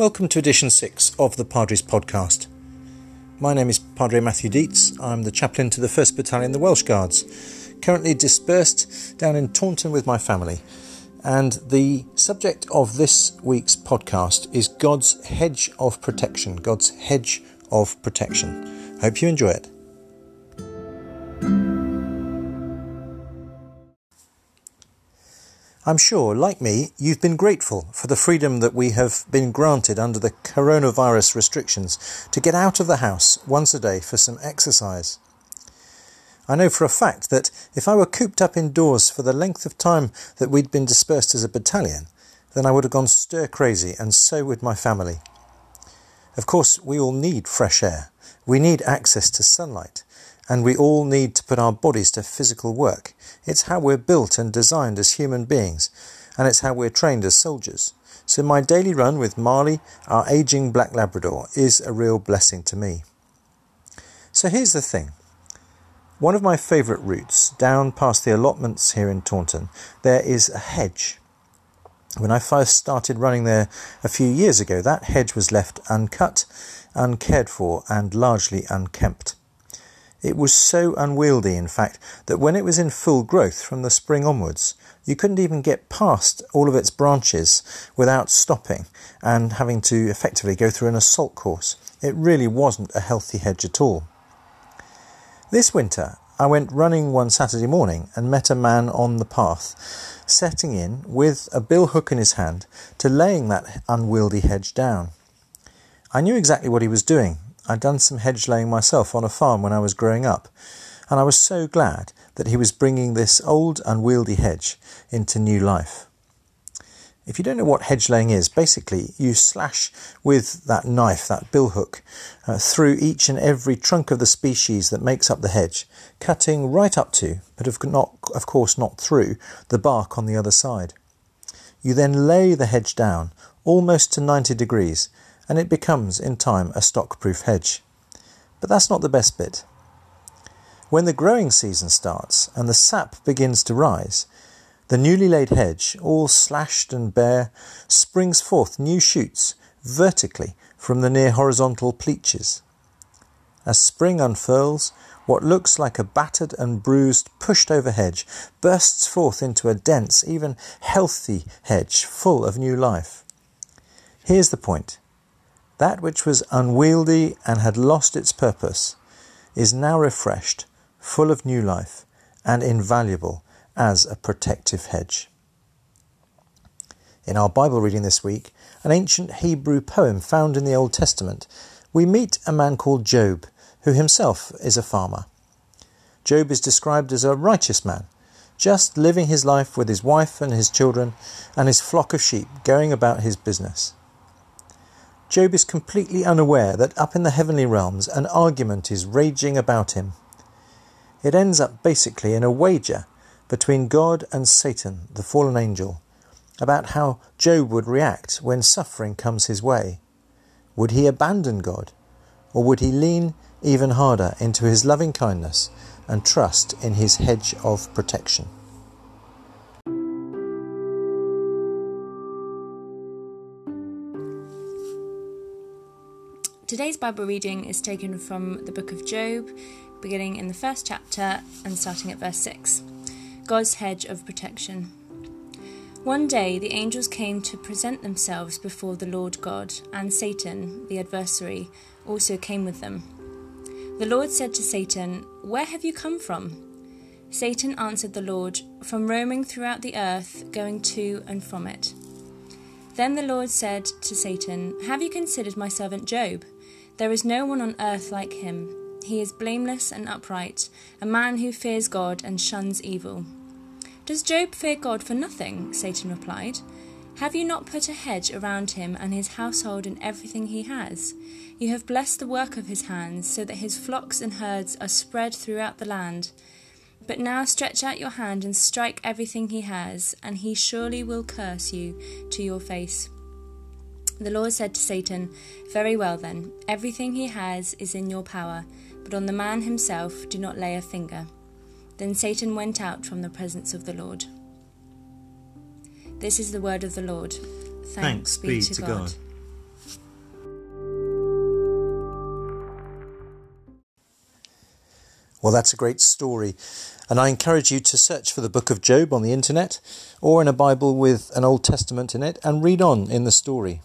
Welcome to edition 6 of the Padres podcast. My name is Padre Matthew Dietz. I'm the chaplain to the 1st Battalion, the Welsh Guards, currently dispersed down in Taunton with my family. And the subject of this week's podcast is God's hedge of protection. God's hedge of protection. Hope you enjoy it. I'm sure, like me, you've been grateful for the freedom that we have been granted under the coronavirus restrictions to get out of the house once a day for some exercise. I know for a fact that if I were cooped up indoors for the length of time that we'd been dispersed as a battalion, then I would have gone stir crazy, and so would my family. Of course, we all need fresh air. We need access to sunlight and we all need to put our bodies to physical work. It's how we're built and designed as human beings, and it's how we're trained as soldiers. So my daily run with Marley, our aging black Labrador, is a real blessing to me. So here's the thing. One of my favourite routes down past the allotments here in Taunton, there is a hedge. When I first started running there a few years ago, that hedge was left uncut, uncared for, and largely unkempt. It was so unwieldy, in fact, that when it was in full growth from the spring onwards, you couldn't even get past all of its branches without stopping and having to effectively go through an assault course. It really wasn't a healthy hedge at all. This winter, I went running one Saturday morning and met a man on the path, setting in with a bill hook in his hand to laying that unwieldy hedge down. I knew exactly what he was doing I'd done some hedge laying myself on a farm when I was growing up, and I was so glad that he was bringing this old unwieldy hedge into new life. If you don't know what hedge laying is, basically you slash with that knife, that bill hook, uh, through each and every trunk of the species that makes up the hedge, cutting right up to, but of, not, of course not through, the bark on the other side. You then lay the hedge down almost to 90 degrees and it becomes in time a stock-proof hedge. But that's not the best bit. When the growing season starts and the sap begins to rise, the newly laid hedge, all slashed and bare, springs forth new shoots vertically from the near horizontal pleaches. As spring unfurls, what looks like a battered and bruised, pushed over hedge bursts forth into a dense, even healthy hedge full of new life. Here's the point that which was unwieldy and had lost its purpose is now refreshed, full of new life, and invaluable as a protective hedge. In our Bible reading this week, an ancient Hebrew poem found in the Old Testament, we meet a man called Job, who himself is a farmer. Job is described as a righteous man, just living his life with his wife and his children and his flock of sheep, going about his business. Job is completely unaware that up in the heavenly realms an argument is raging about him. It ends up basically in a wager between God and Satan, the fallen angel, about how Job would react when suffering comes his way. Would he abandon God, or would he lean even harder into his loving kindness and trust in his hedge of protection? Today's Bible reading is taken from the book of Job, beginning in the first chapter and starting at verse 6. God's hedge of protection. One day the angels came to present themselves before the Lord God, and Satan, the adversary, also came with them. The Lord said to Satan, Where have you come from? Satan answered the Lord, From roaming throughout the earth, going to and from it. Then the Lord said to Satan, Have you considered my servant Job? There is no one on earth like him. He is blameless and upright, a man who fears God and shuns evil. Does Job fear God for nothing? Satan replied. Have you not put a hedge around him and his household and everything he has? You have blessed the work of his hands, so that his flocks and herds are spread throughout the land. But now stretch out your hand and strike everything he has, and he surely will curse you to your face. The Lord said to Satan, Very well then, everything he has is in your power, but on the man himself do not lay a finger. Then Satan went out from the presence of the Lord. This is the word of the Lord. Thanks, Thanks be, be, to, to God. God. Well, that's a great story. And I encourage you to search for the book of Job on the internet or in a Bible with an Old Testament in it and read on in the story.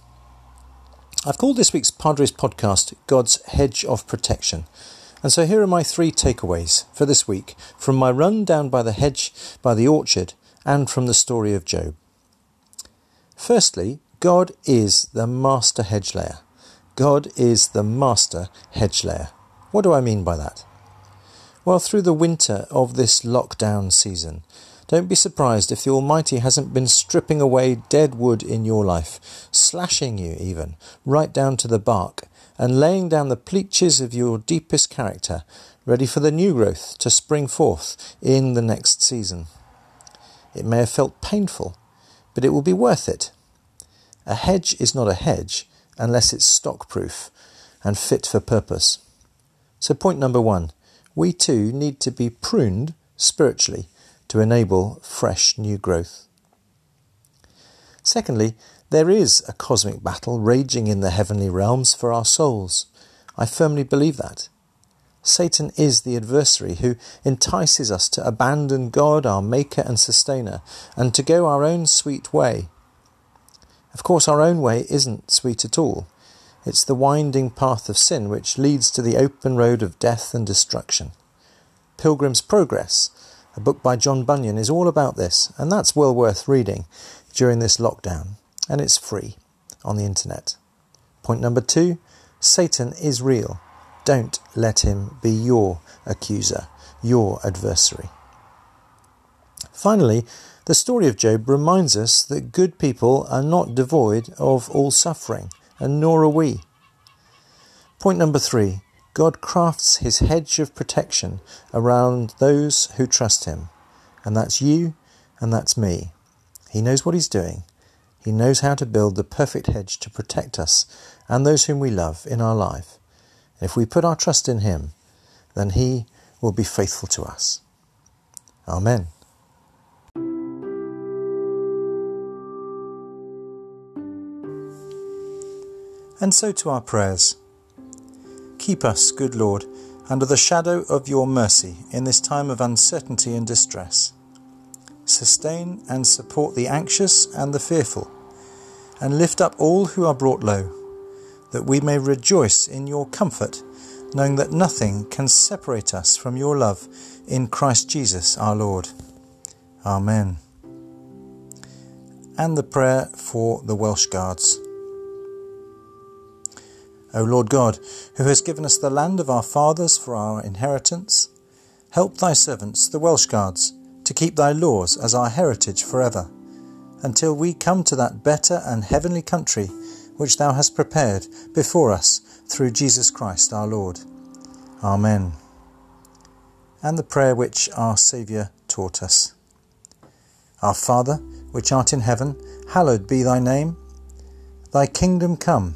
I've called this week's Padres podcast God's Hedge of Protection. And so here are my three takeaways for this week from my run down by the hedge by the orchard and from the story of Job. Firstly, God is the master hedge layer. God is the master hedge layer. What do I mean by that? Well, through the winter of this lockdown season, don't be surprised if the Almighty hasn't been stripping away dead wood in your life, slashing you even, right down to the bark, and laying down the pleaches of your deepest character, ready for the new growth to spring forth in the next season. It may have felt painful, but it will be worth it. A hedge is not a hedge unless it's stock-proof and fit for purpose. So, point number one we too need to be pruned spiritually to enable fresh new growth. Secondly, there is a cosmic battle raging in the heavenly realms for our souls. I firmly believe that. Satan is the adversary who entices us to abandon God, our Maker and Sustainer, and to go our own sweet way. Of course, our own way isn't sweet at all. It's the winding path of sin which leads to the open road of death and destruction. Pilgrim's Progress, a book by John Bunyan, is all about this, and that's well worth reading during this lockdown, and it's free on the internet. Point number two Satan is real. Don't let him be your accuser, your adversary. Finally, the story of Job reminds us that good people are not devoid of all suffering and nor are we. Point number three God crafts his hedge of protection around those who trust him, and that's you and that's me. He knows what he's doing. He knows how to build the perfect hedge to protect us and those whom we love in our life. If we put our trust in him, then he will be faithful to us. Amen. And so to our prayers. Keep us, good Lord, under the shadow of your mercy in this time of uncertainty and distress. Sustain and support the anxious and the fearful, and lift up all who are brought low, that we may rejoice in your comfort, knowing that nothing can separate us from your love in Christ Jesus our Lord. Amen. And the prayer for the Welsh Guards. O Lord God, who has given us the land of our fathers for our inheritance, help thy servants, the Welsh Guards, to keep thy laws as our heritage forever, until we come to that better and heavenly country which thou hast prepared before us through Jesus Christ our Lord. Amen. And the prayer which our Saviour taught us. Our Father, which art in heaven, hallowed be thy name. Thy kingdom come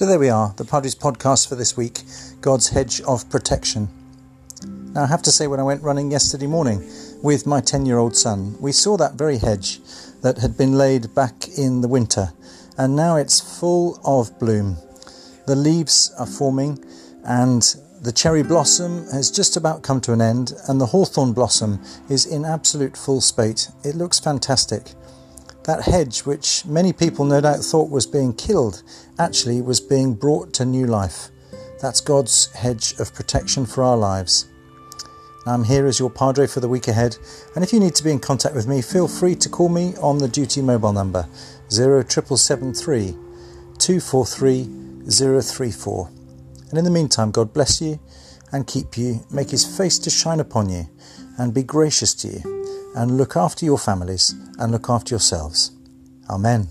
So there we are, the Padres podcast for this week God's Hedge of Protection. Now, I have to say, when I went running yesterday morning with my 10 year old son, we saw that very hedge that had been laid back in the winter, and now it's full of bloom. The leaves are forming, and the cherry blossom has just about come to an end, and the hawthorn blossom is in absolute full spate. It looks fantastic. That hedge, which many people no doubt thought was being killed, actually was being brought to new life. That's God's hedge of protection for our lives. I'm here as your Padre for the week ahead, and if you need to be in contact with me, feel free to call me on the duty mobile number 07773 243 034. And in the meantime, God bless you and keep you, make his face to shine upon you, and be gracious to you and look after your families and look after yourselves. Amen.